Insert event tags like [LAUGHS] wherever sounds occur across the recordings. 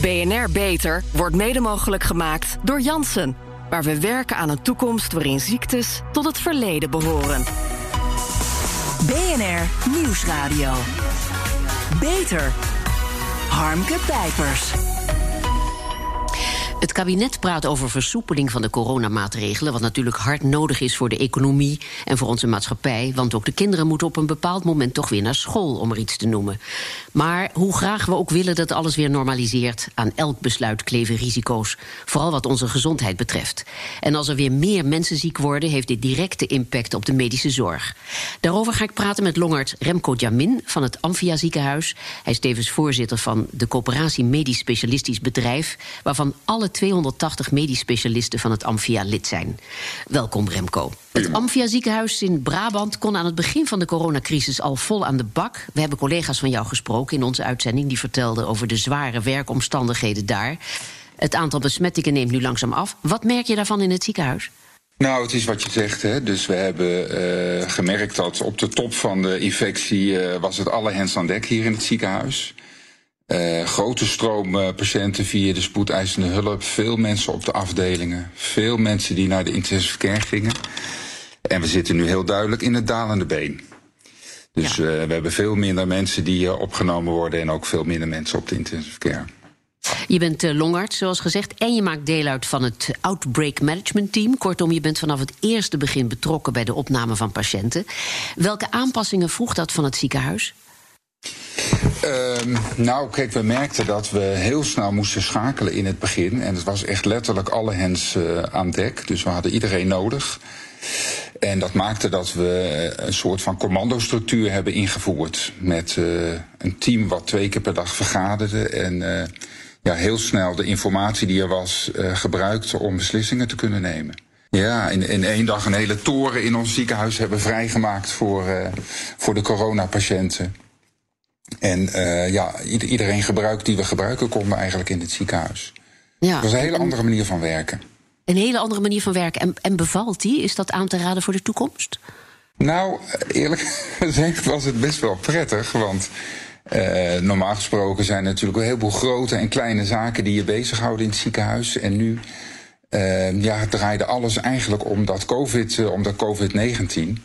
BNR Beter wordt mede mogelijk gemaakt door Janssen. Waar we werken aan een toekomst waarin ziektes tot het verleden behoren. BNR Nieuwsradio. Beter. Harmke Pijpers. Het kabinet praat over versoepeling van de coronamaatregelen. Wat natuurlijk hard nodig is voor de economie en voor onze maatschappij. Want ook de kinderen moeten op een bepaald moment toch weer naar school, om er iets te noemen. Maar hoe graag we ook willen dat alles weer normaliseert, aan elk besluit kleven risico's. Vooral wat onze gezondheid betreft. En als er weer meer mensen ziek worden, heeft dit directe impact op de medische zorg. Daarover ga ik praten met longarts Remco Jamin van het Amphia ziekenhuis. Hij is tevens voorzitter van de coöperatie Medisch Specialistisch Bedrijf, waarvan alle 280 medisch specialisten van het Amphia lid zijn. Welkom Remco. Het Amphia ziekenhuis in Brabant kon aan het begin van de coronacrisis al vol aan de bak. We hebben collega's van jou gesproken in onze uitzending die vertelden over de zware werkomstandigheden daar. Het aantal besmettingen neemt nu langzaam af. Wat merk je daarvan in het ziekenhuis? Nou, het is wat je zegt. Hè. Dus we hebben uh, gemerkt dat op de top van de infectie uh, was het alle hens aan dek hier in het ziekenhuis. Uh, grote stroom uh, patiënten via de spoedeisende hulp. Veel mensen op de afdelingen. Veel mensen die naar de intensive care gingen. En we zitten nu heel duidelijk in het dalende been. Dus ja. uh, we hebben veel minder mensen die opgenomen worden... en ook veel minder mensen op de intensive care. Je bent longarts, zoals gezegd, en je maakt deel uit van het Outbreak Management Team. Kortom, je bent vanaf het eerste begin betrokken bij de opname van patiënten. Welke aanpassingen vroeg dat van het ziekenhuis? Uh, nou, kijk, we merkten dat we heel snel moesten schakelen in het begin. En het was echt letterlijk alle hens uh, aan dek. Dus we hadden iedereen nodig. En dat maakte dat we een soort van commandostructuur hebben ingevoerd. Met uh, een team wat twee keer per dag vergaderde. En ja, heel snel de informatie die er was gebruikte om beslissingen te kunnen nemen. Ja, in, in één dag een hele toren in ons ziekenhuis hebben vrijgemaakt voor, voor de coronapatiënten. En uh, ja, iedereen gebruikt die we gebruiken konden eigenlijk in het ziekenhuis. Ja, dat was een hele en, andere manier van werken. Een hele andere manier van werken. En, en bevalt die? Is dat aan te raden voor de toekomst? Nou, eerlijk [LAUGHS] gezegd was het best wel prettig. Want uh, normaal gesproken zijn er natuurlijk een heleboel grote en kleine zaken die je bezighouden in het ziekenhuis. En nu uh, ja, draaide alles eigenlijk om dat COVID, om dat COVID-19.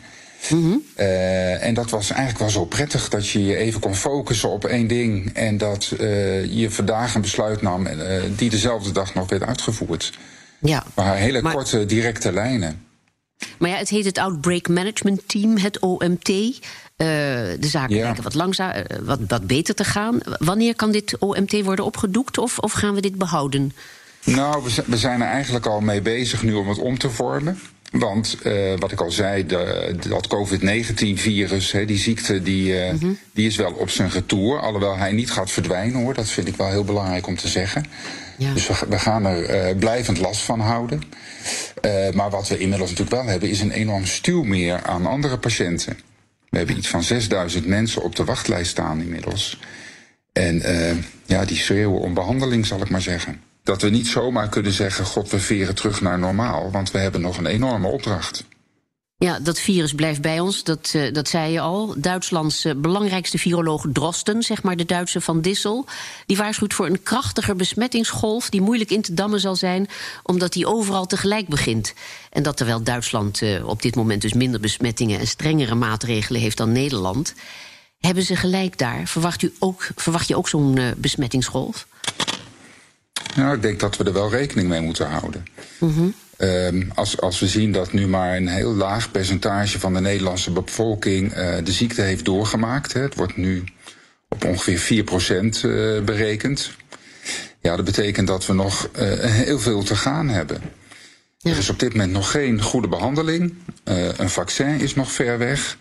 Mm -hmm. uh, en dat was eigenlijk wel zo prettig dat je je even kon focussen op één ding. En dat uh, je vandaag een besluit nam uh, die dezelfde dag nog werd uitgevoerd. Ja. Maar hele maar, korte, directe lijnen. Maar ja, het heet het Outbreak Management Team, het OMT. de zaken ja. lijken wat, langzaam, wat, wat beter te gaan. Wanneer kan dit OMT worden opgedoekt of, of gaan we dit behouden? Nou, we, we zijn er eigenlijk al mee bezig nu om het om te vormen. Want uh, wat ik al zei, de, dat COVID-19-virus, die ziekte, die, uh, mm -hmm. die is wel op zijn retour. Alhoewel hij niet gaat verdwijnen hoor, dat vind ik wel heel belangrijk om te zeggen. Ja. Dus we, we, gaan er uh, blijvend last van houden. maar wat we inmiddels natuurlijk wel hebben, is een enorm stuwmeer aan andere patiënten. We hebben iets van 6000 mensen op de wachtlijst staan inmiddels. En ja, die schreeuwen om behandeling, zal ik maar zeggen dat we niet zomaar kunnen zeggen: God, we veren terug naar normaal. Want we hebben nog een enorme opdracht. Ja, dat virus blijft bij ons, dat, uh, dat zei je al. Duitslands uh, belangrijkste viroloog Drosten, zeg maar de Duitse van Dissel... die waarschuwt voor een krachtiger besmettingsgolf... die moeilijk in te dammen zal zijn, omdat die overal tegelijk begint. En dat terwijl Duitsland uh, op dit moment dus minder besmettingen... en strengere maatregelen heeft dan Nederland... hebben ze gelijk daar? Verwacht, u ook, verwacht je ook zo'n besmettingsgolf? Nou, ik denk dat we er wel rekening mee moeten houden. Mm -hmm. um, als, als we zien dat nu maar een heel laag percentage van de Nederlandse bevolking uh, de ziekte heeft doorgemaakt. Hè, het wordt nu op ongeveer 4% uh, berekend. Ja, dat betekent dat we nog uh, heel veel te gaan hebben. Ja. Er is op dit moment nog geen goede behandeling. een vaccin is nog ver weg.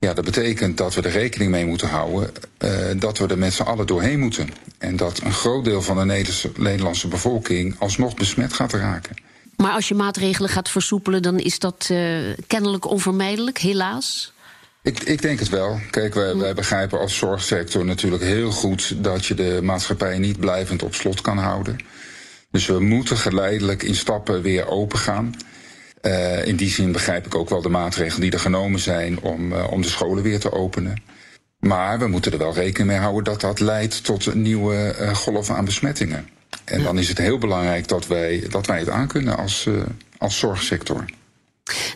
Ja, dat betekent dat we er rekening mee moeten houden uh, dat we er met z'n allen doorheen moeten. En dat een groot deel van de Nederlandse bevolking alsnog besmet gaat raken. Maar als je maatregelen gaat versoepelen, dan is dat uh, kennelijk onvermijdelijk, helaas? Ik, ik denk het wel. Kijk, wij, wij begrijpen als zorgsector natuurlijk heel goed dat je de maatschappij niet blijvend op slot kan houden. Dus we moeten geleidelijk in stappen weer open gaan. Uh, in die zin begrijp ik ook wel de maatregelen die er genomen zijn om, uh, om de scholen weer te openen. Maar we moeten er wel rekening mee houden dat dat leidt tot een nieuwe uh, golf aan besmettingen. En dan is het heel belangrijk dat wij, dat wij het aankunnen als, als zorgsector.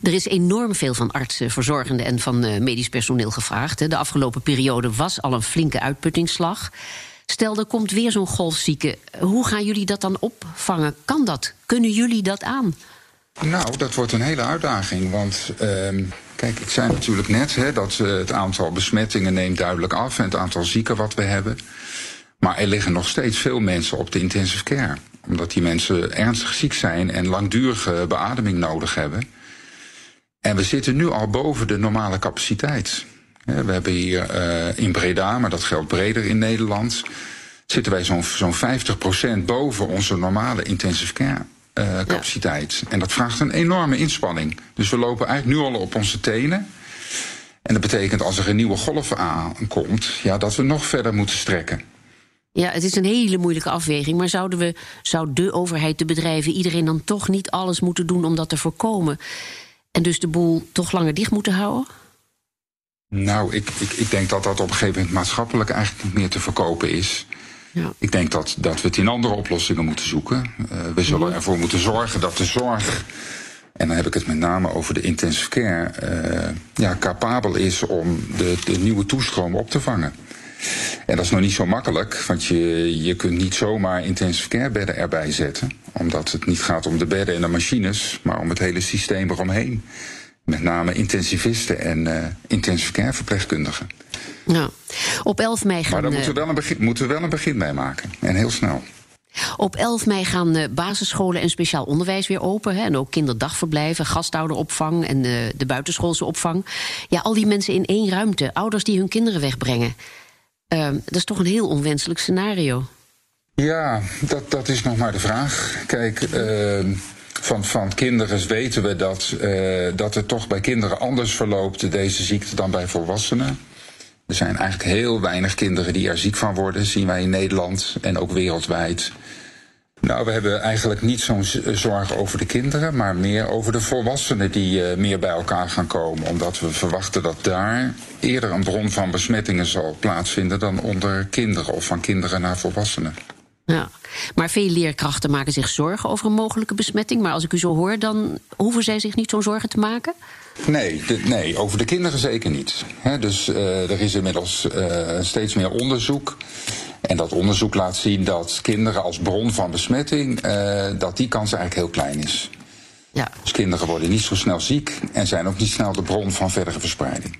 Er is enorm veel van artsen, verzorgenden en van medisch personeel gevraagd. De afgelopen periode was al een flinke uitputtingsslag. Stel, er komt weer zo'n golfzieke. Hoe gaan jullie dat dan opvangen? Kan dat? Kunnen jullie dat aan? Nou, dat wordt een hele uitdaging. Want uh, kijk, ik zei natuurlijk net hè, dat uh, het aantal besmettingen neemt duidelijk af en het aantal zieken wat we hebben. Maar er liggen nog steeds veel mensen op de intensive care. Omdat die mensen ernstig ziek zijn en langdurige beademing nodig hebben. En we zitten nu al boven de normale capaciteit. We hebben hier uh, in Breda, maar dat geldt breder in Nederland, zitten wij zo'n zo'n 50% boven onze normale intensive care uh, capaciteit. Ja. En dat vraagt een enorme inspanning. Dus we lopen eigenlijk nu al op onze tenen. En dat betekent als er een nieuwe golf aankomt, ja, dat we nog verder moeten strekken. Ja, het is een hele moeilijke afweging. Maar zouden we, zou de overheid, de bedrijven, iedereen dan toch niet alles moeten doen om dat te voorkomen? En dus de boel toch langer dicht moeten houden? Nou, ik, ik, ik denk dat dat op een gegeven moment maatschappelijk eigenlijk niet meer te verkopen is. Ja. Ik denk dat, dat we het in andere oplossingen moeten zoeken. Uh, we zullen mm. ervoor moeten zorgen dat de zorg, en dan heb ik het met name over de intensive care, uh, ja, capabel is om de, de nieuwe toestroom op te vangen. En dat is nog niet zo makkelijk, want je, je kunt niet zomaar intensive care bedden erbij zetten. Omdat het niet gaat om de bedden en de machines, maar om het hele systeem eromheen. Met name intensivisten en uh, intensive care verpleegkundigen. Nou, op 11 mei gaan... Maar daar moeten we, wel een begin, moeten we wel een begin mee maken. En heel snel. Op 11 mei gaan uh, basisscholen en speciaal onderwijs weer open. Hè, en ook kinderdagverblijven, gastouderopvang en uh, de buitenschoolse opvang. Ja, al die mensen in één ruimte. Ouders die hun kinderen wegbrengen. Uh, dat is toch een heel onwenselijk scenario. Ja, dat, dat is nog maar de vraag. Kijk, ehm, van, van kinderen weten we dat, uh, dat het toch bij kinderen anders verloopt, deze ziekte, dan bij volwassenen. Er zijn eigenlijk heel weinig kinderen die er ziek van worden, zien wij in Nederland en ook wereldwijd. Nou, we hebben eigenlijk niet zo'n zorg over de kinderen, maar meer over de volwassenen die uh, meer bij elkaar gaan komen. Omdat we verwachten dat daar eerder een bron van besmettingen zal plaatsvinden dan onder kinderen of van kinderen naar volwassenen. Ja, maar veel leerkrachten maken zich zorgen over een mogelijke besmetting. Maar als ik u zo hoor, dan hoeven zij zich niet zo'n zorgen te maken? Nee, de, nee, over de kinderen zeker niet. He, dus uh, er is inmiddels uh, steeds meer onderzoek. En dat onderzoek laat zien dat kinderen als bron van besmetting, uh, dat die kans eigenlijk heel klein is. Ja. Dus kinderen worden niet zo snel ziek en zijn ook niet snel de bron van verdere verspreiding.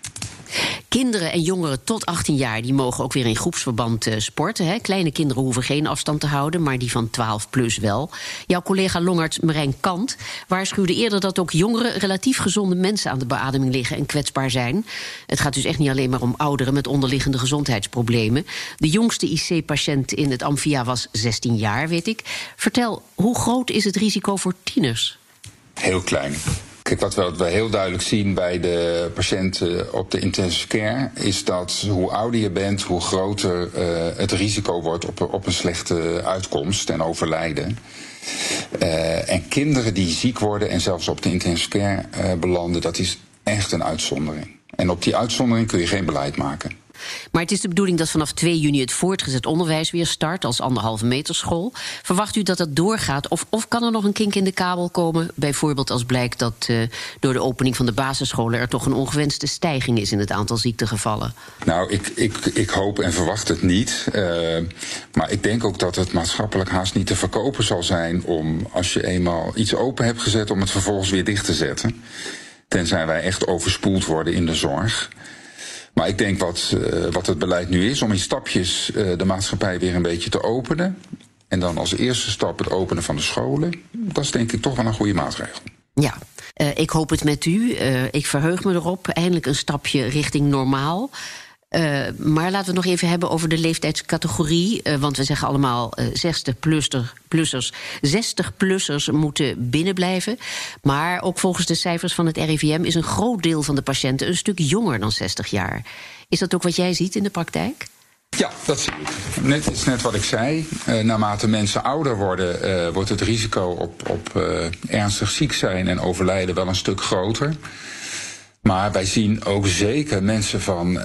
Kinderen en jongeren tot 18 jaar die mogen ook weer in groepsverband uh, sporten. Hè. Kleine kinderen hoeven geen afstand te houden, maar die van 12 plus wel. Jouw collega Longarts Marijn Kant waarschuwde eerder dat ook jongeren relatief gezonde mensen aan de beademing liggen en kwetsbaar zijn. Het gaat dus echt niet alleen maar om ouderen met onderliggende gezondheidsproblemen. De jongste IC-patiënt in het Amphia was 16 jaar, weet ik. Vertel, hoe groot is het risico voor tieners? Heel klein. Kijk, wat we, heel duidelijk zien bij de patiënten op de intensive care, is dat hoe ouder je bent, hoe groter uh, het risico wordt op, op een slechte uitkomst en overlijden. Uh, en kinderen die ziek worden en zelfs op de intensive care belanden, dat is echt een uitzondering. En op die uitzondering kun je geen beleid maken. Maar het is de bedoeling dat vanaf 2 juni het voortgezet onderwijs weer start als anderhalve meter school. Verwacht u dat dat doorgaat? Of, of kan er nog een kink in de kabel komen? Bijvoorbeeld als blijkt dat uh, door de opening van de basisscholen er toch een ongewenste stijging is in het aantal ziektegevallen. Nou, ik, ik, ik hoop en verwacht het niet. Uh, maar ik denk ook dat het maatschappelijk haast niet te verkopen zal zijn om als je eenmaal iets open hebt gezet, om het vervolgens weer dicht te zetten. Tenzij wij echt overspoeld worden in de zorg. Maar ik denk wat, uh, wat het beleid nu is, om in stapjes uh, de maatschappij weer een beetje te openen. En dan als eerste stap het openen van de scholen. Dat is denk ik toch wel een goede maatregel. Ja, uh, ik hoop het met u. ik verheug me erop. Eindelijk een stapje richting normaal. Uh, maar laten we het nog even hebben over de leeftijdscategorie. Uh, want we zeggen allemaal uh, 60-plussers. 60-plussers moeten binnenblijven. Maar ook volgens de cijfers van het RIVM is een groot deel van de patiënten een stuk jonger dan 60 jaar. Is dat ook wat jij ziet in de praktijk? Ja, dat zie ik. Net is net wat ik zei. Naarmate mensen ouder worden, wordt het risico op, op ernstig ziek zijn en overlijden wel een stuk groter. Maar wij zien ook zeker mensen van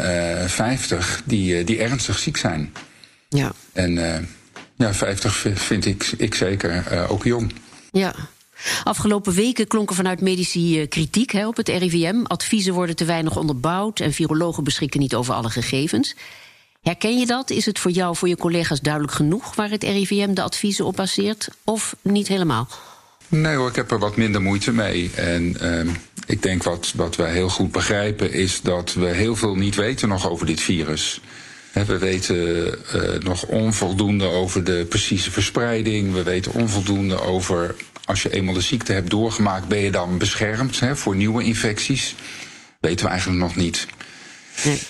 50 die, die ernstig ziek zijn. Ja. En ja, 50 vind ik, ik zeker ook jong. Ja. Afgelopen weken klonken vanuit medici kritiek hè, op het RIVM. Adviezen worden te weinig onderbouwd en virologen beschikken niet over alle gegevens. Herken je dat? Is het voor jou, voor je collega's duidelijk genoeg waar het RIVM de adviezen op baseert? Of niet helemaal? Nee hoor, ik heb er wat minder moeite mee. En uh, ik denk wat, wat wij heel goed begrijpen is dat we heel veel niet weten nog over dit virus. We weten uh, nog onvoldoende over de precieze verspreiding. We weten onvoldoende over als je eenmaal de ziekte hebt doorgemaakt, ben je dan beschermd hè, voor nieuwe infecties? Weten we eigenlijk nog niet.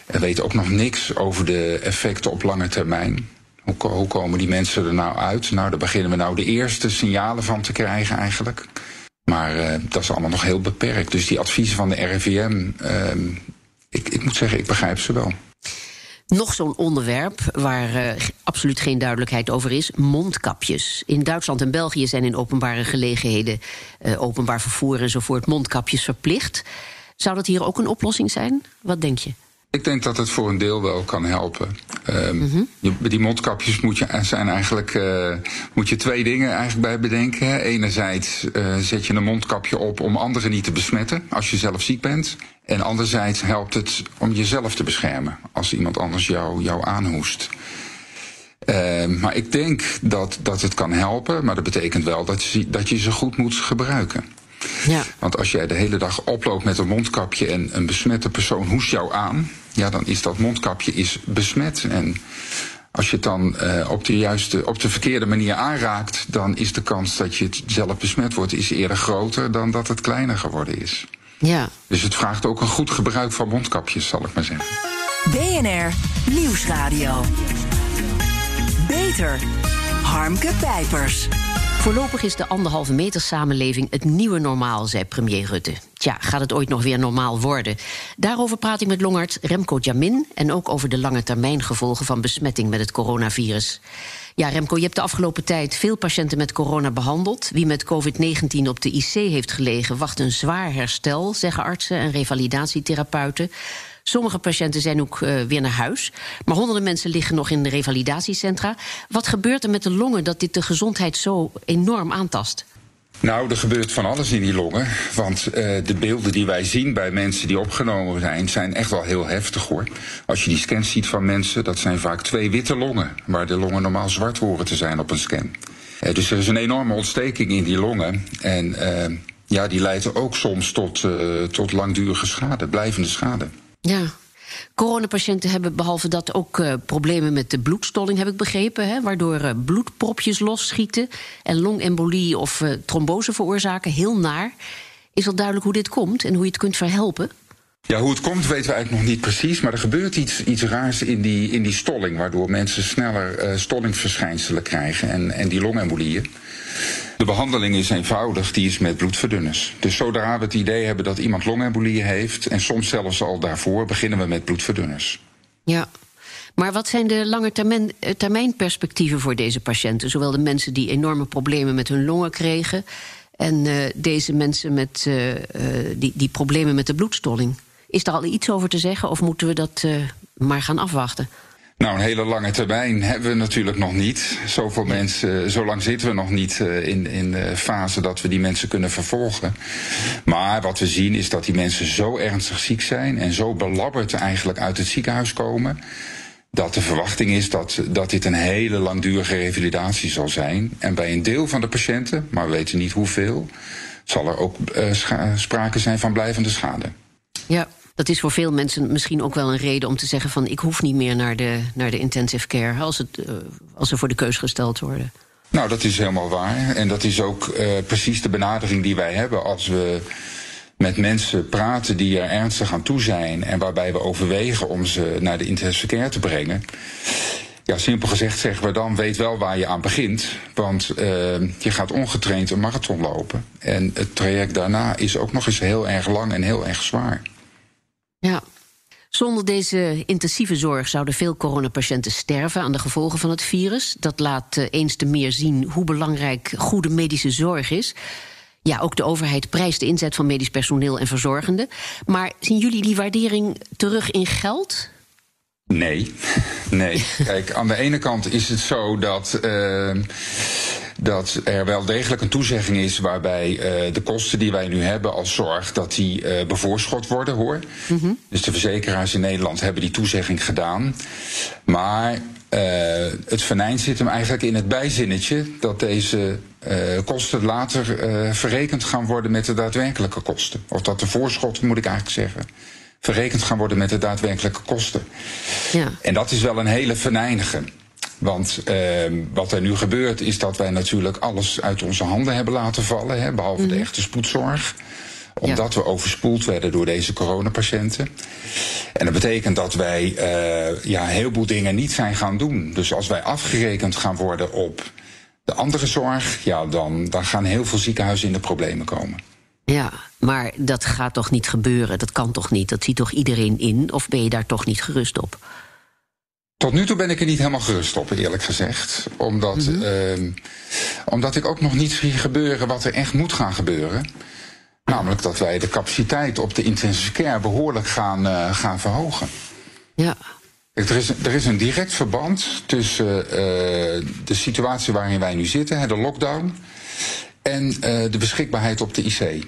We weten ook nog niks over de effecten op lange termijn. Hoe, hoe, komen die mensen er nou uit? Nou, daar beginnen we nou de eerste signalen van te krijgen eigenlijk. Maar uh, dat is allemaal nog heel beperkt. Dus die adviezen van de RIVM, uh, ik, ik moet zeggen, ik begrijp ze wel. Nog zo'n onderwerp waar uh, absoluut geen duidelijkheid over is: mondkapjes. In Duitsland en België zijn in openbare gelegenheden, uh, openbaar vervoer enzovoort, mondkapjes verplicht. Zou dat hier ook een oplossing zijn? Wat denk je? Ik denk dat het voor een deel wel kan helpen. Um, mm -hmm. die mondkapjes moet je, zijn eigenlijk, uh, moet je twee dingen eigenlijk bij bedenken. Enerzijds uh, zet je een mondkapje op om anderen niet te besmetten als je zelf ziek bent. En anderzijds helpt het om jezelf te beschermen als iemand anders jou, jou aanhoest. Uh, maar ik denk dat, dat het kan helpen, maar dat betekent wel dat je, dat je ze goed moet gebruiken. Ja. Want als jij de hele dag oploopt met een mondkapje en een besmette persoon hoest jou aan, ja, dan is dat mondkapje is besmet. En als je het dan uh, op de juiste, op de verkeerde manier aanraakt, dan is de kans dat je het zelf besmet wordt, is eerder groter dan dat het kleiner geworden is. Ja. Dus het vraagt ook een goed gebruik van mondkapjes, zal ik maar zeggen. BNR Nieuwsradio. Beter. Harmke Pijpers. Voorlopig is de anderhalve meter samenleving het nieuwe normaal, zei premier Rutte. Tja, gaat het ooit nog weer normaal worden? Daarover praat ik met longarts Remco Jamin en ook over de lange termijn gevolgen van besmetting met het coronavirus. Ja, Remco, je hebt de afgelopen tijd veel patiënten met corona behandeld. Wie met COVID-19 op de IC heeft gelegen, wacht een zwaar herstel, zeggen artsen en revalidatietherapeuten. Sommige patiënten zijn ook uh, weer naar huis. Maar honderden mensen liggen nog in de revalidatiecentra. Wat gebeurt er met de longen dat dit de gezondheid zo enorm aantast? Nou, er gebeurt van alles in die longen. Want uh, de beelden die wij zien bij mensen die opgenomen zijn, zijn echt wel heel heftig hoor. Als je die scans ziet van mensen, dat zijn vaak twee witte longen, waar de longen normaal zwart horen te zijn op een scan. Uh, dus er is een enorme ontsteking in die longen. En ja, die leidt ook soms tot, tot langdurige schade, blijvende schade. Ja. Coronapatiënten hebben behalve dat ook uh, problemen met de bloedstolling, heb ik begrepen. Hè, waardoor uh, bloedpropjes losschieten en longembolie of uh, trombose veroorzaken. Heel naar. Is al duidelijk hoe dit komt en hoe je het kunt verhelpen? Ja, hoe het komt weten we eigenlijk nog niet precies. Maar er gebeurt iets, iets raars in die, in die stolling. Waardoor mensen sneller stollingsverschijnselen krijgen en, en die longembolieën. De behandeling is eenvoudig, die is met bloedverdunners. Dus zodra we het idee hebben dat iemand longembolie heeft, en soms zelfs al daarvoor, beginnen we met bloedverdunners. Ja. Maar wat zijn de lange termijn, eh, termijnperspectieven voor deze patiënten? Zowel de mensen die enorme problemen met hun longen kregen, en uh, deze mensen met uh, die, die problemen met de bloedstolling. Is daar al iets over te zeggen of moeten we dat maar gaan afwachten? Nou, een hele lange termijn hebben we natuurlijk nog niet. Zoveel mensen, zo lang zitten we nog niet uh, in, in de fase dat we die mensen kunnen vervolgen. Maar wat we zien is dat die mensen zo ernstig ziek zijn en zo belabberd eigenlijk uit het ziekenhuis komen. Dat de verwachting is dat, dat dit een hele langdurige revalidatie zal zijn. En bij een deel van de patiënten, maar we weten niet hoeveel, zal er ook uh, sprake zijn van blijvende schade. Ja, dat is voor veel mensen misschien ook wel een reden om te zeggen van ik hoef niet meer naar de, naar de intensive care als, het, uh, als ze voor de keus gesteld worden. Nou, dat is helemaal waar. En dat is ook uh, precies de benadering die wij hebben als we met mensen praten die er ernstig aan toe zijn en waarbij we overwegen om ze naar de intensive care te brengen. Ja, simpel gezegd zeggen we dan, weet wel waar je aan begint. Want uh, je gaat ongetraind een marathon lopen. En het traject daarna is ook nog eens heel erg lang en heel erg zwaar. Ja. Zonder deze intensieve zorg zouden veel coronapatiënten sterven aan de gevolgen van het virus. Dat laat eens te meer zien hoe belangrijk goede medische zorg is. Ja, ook de overheid prijst de inzet van medisch personeel en verzorgenden. Maar zien jullie die waardering terug in geld? Nee, [LAUGHS] nee. [LAUGHS] Kijk, aan de ene kant is het zo dat. Uh, dat er wel degelijk een toezegging is waarbij uh, de kosten die wij nu hebben als zorg, dat die uh, bevoorschot worden hoor. Mm -hmm. Dus de verzekeraars in Nederland hebben die toezegging gedaan. Maar uh, het venijn zit hem eigenlijk in het bijzinnetje dat deze kosten later verrekend gaan worden met de daadwerkelijke kosten. Of dat de voorschot, moet ik eigenlijk zeggen verrekend gaan worden met de daadwerkelijke kosten. Ja. En dat is wel een hele venijnige. Want uh, wat er nu gebeurt is dat wij natuurlijk alles uit onze handen hebben laten vallen, hè, behalve mm de echte spoedzorg omdat ja. we overspoeld werden door deze coronapatiënten. En dat betekent dat wij uh, ja, een heleboel dingen niet zijn gaan doen. Dus als wij afgerekend gaan worden op de andere zorg, ja, dan, dan gaan heel veel ziekenhuizen in de problemen komen. Ja, maar dat gaat toch niet gebeuren? Dat kan toch niet? Dat ziet toch iedereen in? Of ben je daar toch niet gerust op? Tot nu toe ben ik er niet helemaal gerust op, eerlijk gezegd. Omdat, mm -hmm. uh, omdat ik ook nog niet zie gebeuren wat er echt moet gaan gebeuren. Namelijk dat wij de capaciteit op de intensive care behoorlijk gaan, uh, gaan verhogen. Ja. Er is, er is een direct verband tussen uh, de situatie waarin wij nu zitten, de lockdown, en uh, de beschikbaarheid op de IC.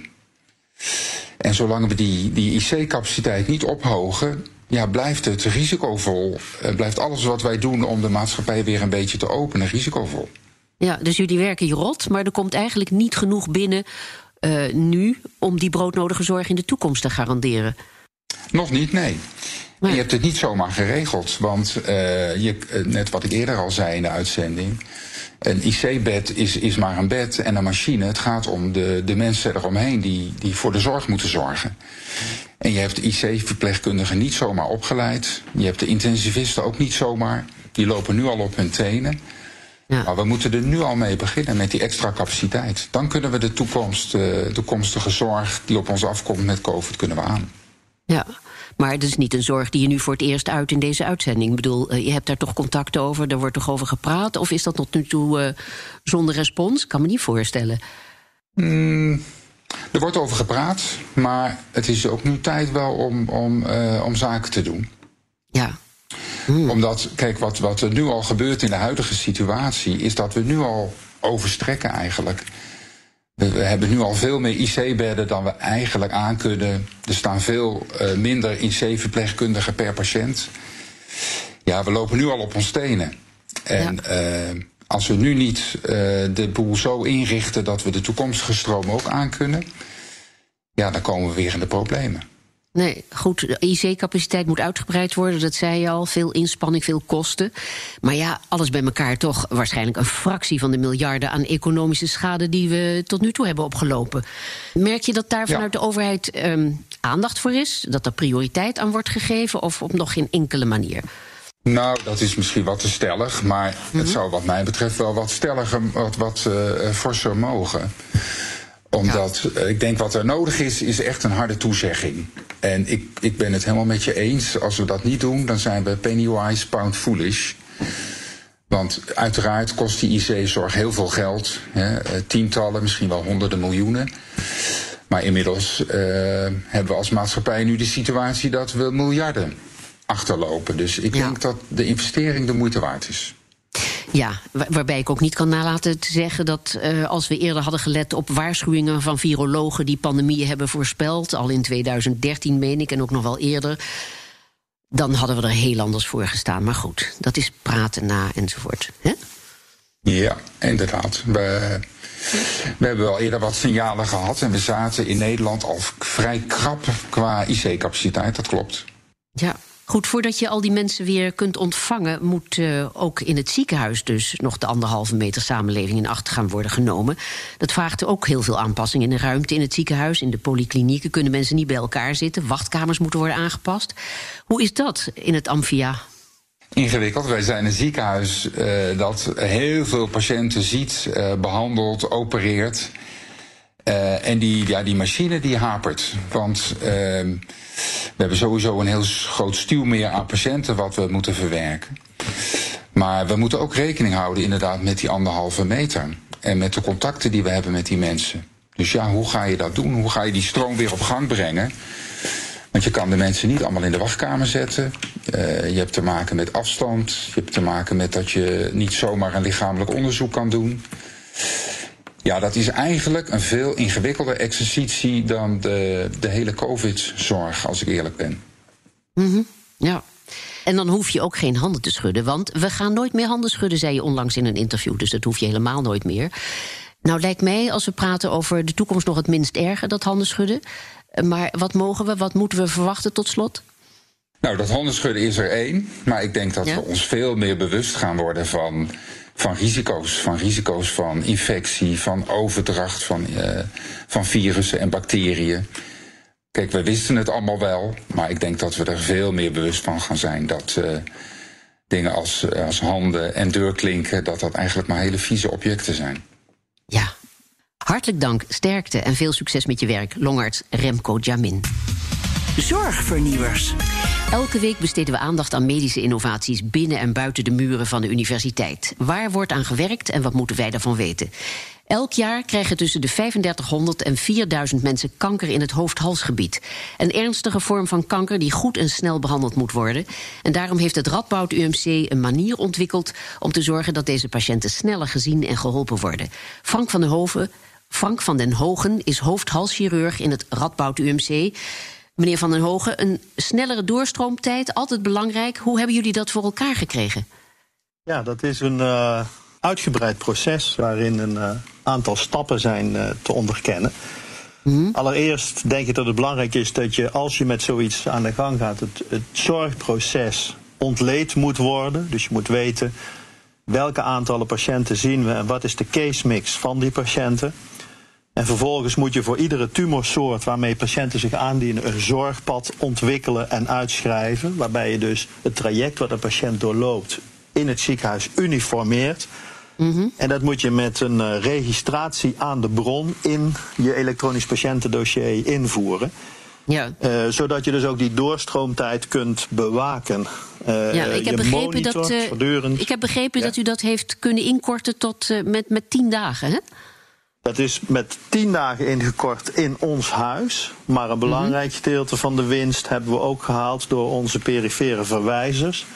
En zolang we die, die IC-capaciteit niet ophogen, ja, blijft het risicovol. Uh, blijft alles wat wij doen om de maatschappij weer een beetje te openen risicovol. Ja, dus jullie werken je rot, maar er komt eigenlijk niet genoeg binnen uh, nu om die broodnodige zorg in de toekomst te garanderen. Nog niet, nee. Je hebt het niet zomaar geregeld. Want uh, je, net wat ik eerder al zei in de uitzending. Een IC-bed is, is maar een bed en een machine. Het gaat om de, de mensen eromheen die, die voor de zorg moeten zorgen. En je hebt de IC-verpleegkundigen niet zomaar opgeleid. Je hebt de intensivisten ook niet zomaar. Die lopen nu al op hun tenen. Ja. Maar we moeten er nu al mee beginnen met die extra capaciteit. Dan kunnen we de toekomst, de toekomstige zorg die op ons afkomt met COVID kunnen we aan. Ja, maar het is niet een zorg die je nu voor het eerst uit in deze uitzending. Ik bedoel, je hebt daar toch contact over, er wordt toch over gepraat? Of is dat tot nu toe uh, zonder respons? Ik kan me niet voorstellen. Mm, er wordt over gepraat, maar het is ook nu tijd wel om, om, uh, om zaken te doen. Ja. Hmm. Omdat, kijk, wat, wat er nu al gebeurt in de huidige situatie, is dat we nu al overstrekken eigenlijk. We, hebben nu al veel meer IC-bedden dan we eigenlijk aankunnen. Er staan veel uh, minder IC-verpleegkundigen per patiënt. Ja, we lopen nu al op ons stenen. En ja. uh, als we nu niet uh, de boel zo inrichten dat we de toekomstige stroom ook aankunnen, ja, dan komen we weer in de problemen. Nee, goed, de IC-capaciteit moet uitgebreid worden, dat zei je al. Veel inspanning, veel kosten. Maar ja, alles bij elkaar toch waarschijnlijk een fractie van de miljarden aan economische schade die we tot nu toe hebben opgelopen. Merk je dat daar vanuit ja. de overheid um, aandacht voor is? Dat er prioriteit aan wordt gegeven of op nog geen enkele manier? Nou, dat is misschien wat te stellig, maar mm -hmm. het zou wat mij betreft wel wat stelliger, wat, wat uh, forser mogen omdat ja. ik denk wat er nodig is, is echt een harde toezegging. En ik, ik ben het helemaal met je eens. Als we dat niet doen, dan zijn we pennywise, pound foolish. Want uiteraard kost die IC-zorg heel veel geld. Hè, tientallen, misschien wel honderden miljoenen. Maar inmiddels uh, hebben we als maatschappij nu de situatie dat we miljarden achterlopen. Dus ik ja. denk dat de investering de moeite waard is. Ja, waarbij ik ook niet kan nalaten te zeggen dat uh, als we eerder hadden gelet op waarschuwingen van virologen die pandemieën hebben voorspeld, al in 2013 meen ik en ook nog wel eerder, dan hadden we er heel anders voor gestaan. Maar goed, dat is praten na enzovoort. Hè? Ja, inderdaad. We, we hebben wel eerder wat signalen gehad en we zaten in Nederland al vrij krap qua IC-capaciteit, dat klopt. Ja, Goed, voordat je al die mensen weer kunt ontvangen, moet uh, ook in het ziekenhuis dus nog de anderhalve meter samenleving in acht gaan worden genomen. Dat vraagt ook heel veel aanpassingen in de ruimte in het ziekenhuis. In de polyklinieken kunnen mensen niet bij elkaar zitten. Wachtkamers moeten worden aangepast. Hoe is dat in het Amphia? Ingewikkeld. Wij zijn een ziekenhuis uh, dat heel veel patiënten ziet, uh, behandelt, opereert. Uh, en die, ja, die machine die hapert. Want uh, we hebben sowieso een heel groot stuwmeer aan patiënten wat we moeten verwerken. Maar we moeten ook rekening houden inderdaad met die anderhalve meter. En met de contacten die we hebben met die mensen. Dus ja, hoe ga je dat doen? Hoe ga je die stroom weer op gang brengen? Want je kan de mensen niet allemaal in de wachtkamer zetten. Uh, je hebt te maken met afstand. Je hebt te maken met dat je niet zomaar een lichamelijk onderzoek kan doen. Ja, dat is eigenlijk een veel ingewikkelder exercitie dan de, de hele COVID-zorg, als ik eerlijk ben. Mm Ja. En dan hoef je ook geen handen te schudden, want we gaan nooit meer handen schudden, zei je onlangs in een interview. Dus dat hoef je helemaal nooit meer. Nou, lijkt mij, als we praten over de toekomst, nog het minst erger, dat handen schudden. Maar wat mogen we, wat moeten we verwachten tot slot? Nou, dat hondenschudden is er één. Maar ik denk dat we ons veel meer bewust gaan worden van, van risico's. Van risico's van infectie, van overdracht van, uh, van virussen en bacteriën. Kijk, we wisten het allemaal wel. Maar ik denk dat we er veel meer bewust van gaan zijn dat uh, dingen als, uh, als handen en deurklinken, dat dat eigenlijk maar hele vieze objecten zijn. Ja, Hartelijk dank, sterkte en veel succes met je werk, longarts Remco Jamin. Zorgvernieuwers. Elke week besteden we aandacht aan medische innovaties binnen en buiten de muren van de universiteit. Waar wordt aan gewerkt en wat moeten wij daarvan weten? Elk jaar krijgen tussen de 3500 en 4000 mensen kanker in het hoofd-halsgebied. Een ernstige vorm van kanker die goed en snel behandeld moet worden. En daarom heeft het Radboud UMC een manier ontwikkeld om te zorgen dat deze patiënten sneller gezien en geholpen worden. Frank van der Hoven Frank van den Hogen is hoofd-halschirurg in het Radboud UMC. Meneer van den Hogen, een snellere doorstroomtijd, altijd belangrijk. Hoe hebben jullie dat voor elkaar gekregen? Ja, dat is een uh, uitgebreid proces waarin een uh, aantal stappen zijn uh, te onderkennen. Mm Allereerst denk ik dat het belangrijk is dat je, als je met zoiets aan de gang gaat, het, het zorgproces ontleed moet worden. Dus je moet weten welke aantallen patiënten zien we en wat is de case mix van die patiënten. En vervolgens moet je voor iedere tumorsoort waarmee patiënten zich aandienen een zorgpad ontwikkelen en uitschrijven. Waarbij je dus het traject wat een patiënt doorloopt in het ziekenhuis uniformeert. Mm En dat moet je met een uh, registratie aan de bron in je elektronisch patiëntendossier invoeren. Ja. Uh, zodat je dus ook die doorstroomtijd kunt bewaken. Uh, ja, ik heb begrepen, dat, ik heb begrepen ja. dat u dat heeft kunnen inkorten tot met, met tien dagen. Hè? Dat is met tien dagen ingekort in ons huis. Maar een belangrijk gedeelte van de winst hebben we ook gehaald door onze perifere verwijzers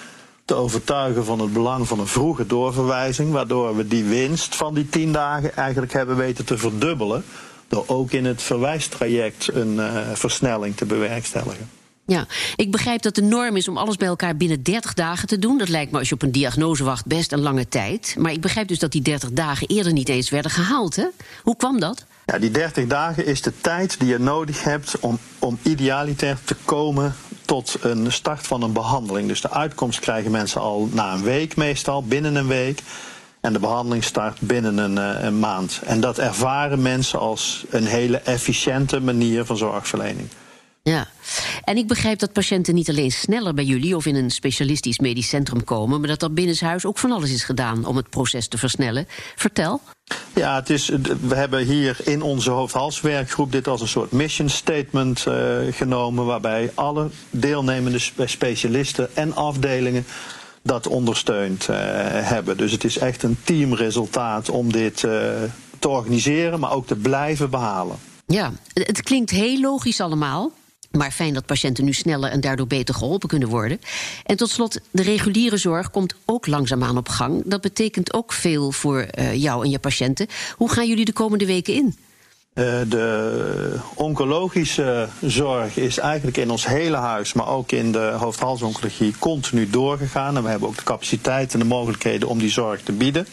te overtuigen van het belang van een vroege doorverwijzing. Waardoor we die winst van die tien dagen eigenlijk hebben weten te verdubbelen. Door ook in het verwijstraject een uh, versnelling te bewerkstelligen. Ja, ik begrijp dat de norm is om alles bij elkaar binnen 30 dagen te doen. Dat lijkt me als je op een diagnose wacht best een lange tijd. Maar ik begrijp dus dat die 30 dagen eerder niet eens werden gehaald. Hè? Hoe kwam dat? Ja, die 30 dagen is de tijd die je nodig hebt om, om idealiter te komen tot een start van een behandeling. Dus de uitkomst krijgen mensen al na een week meestal, binnen een week. En de behandeling start binnen een, uh, een maand. En dat ervaren mensen als een hele efficiënte manier van zorgverlening. Ja, en ik begrijp dat patiënten niet alleen sneller bij jullie of in een specialistisch medisch centrum komen, maar dat er binnenshuis ook van alles is gedaan om het proces te versnellen. Vertel. Ja, het is, we hebben hier in onze hoofdhalswerkgroep dit als een soort mission statement uh, genomen, waarbij alle deelnemende specialisten en afdelingen dat ondersteund uh, hebben. Dus het is echt een teamresultaat om dit uh, te organiseren, maar ook te blijven behalen. Ja, het klinkt heel logisch allemaal. Maar fijn dat patiënten nu sneller en daardoor beter geholpen kunnen worden. En tot slot, de reguliere zorg komt ook langzaamaan op gang. Dat betekent ook veel voor uh, jou en je patiënten. Hoe gaan jullie de komende weken in? Uh, de oncologische zorg is eigenlijk in ons hele huis, maar ook in de hoofdhalsoncologie, continu doorgegaan. En we hebben ook de capaciteit en de mogelijkheden om die zorg te bieden.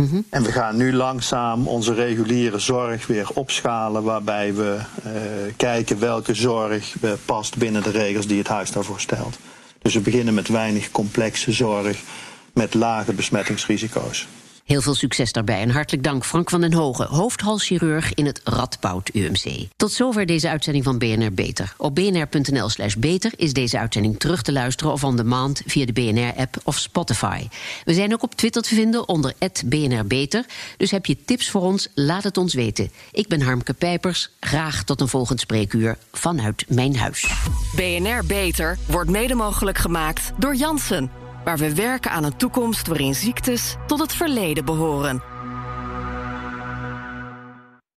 Mhm. En we gaan nu langzaam onze reguliere zorg weer opschalen, waarbij we uh, kijken welke zorg past binnen de regels die het huis daarvoor stelt. Dus we beginnen met weinig complexe zorg met lage besmettingsrisico's. Heel veel succes daarbij en hartelijk dank Frank van den Hogen, hoofdhalschirurg in het Radboud UMC. Tot zover deze uitzending van BNR Beter. Op bnr.nl/slash beter is deze uitzending terug te luisteren of on demand via de BNR-app of Spotify. We zijn ook op Twitter te vinden onder BNR Beter. Dus heb je tips voor ons? Laat het ons weten. Ik ben Harmke Pijpers. Graag tot een volgend spreekuur vanuit mijn huis. BNR Beter wordt mede mogelijk gemaakt door Jansen waar we werken aan een toekomst waarin ziektes tot het verleden behoren.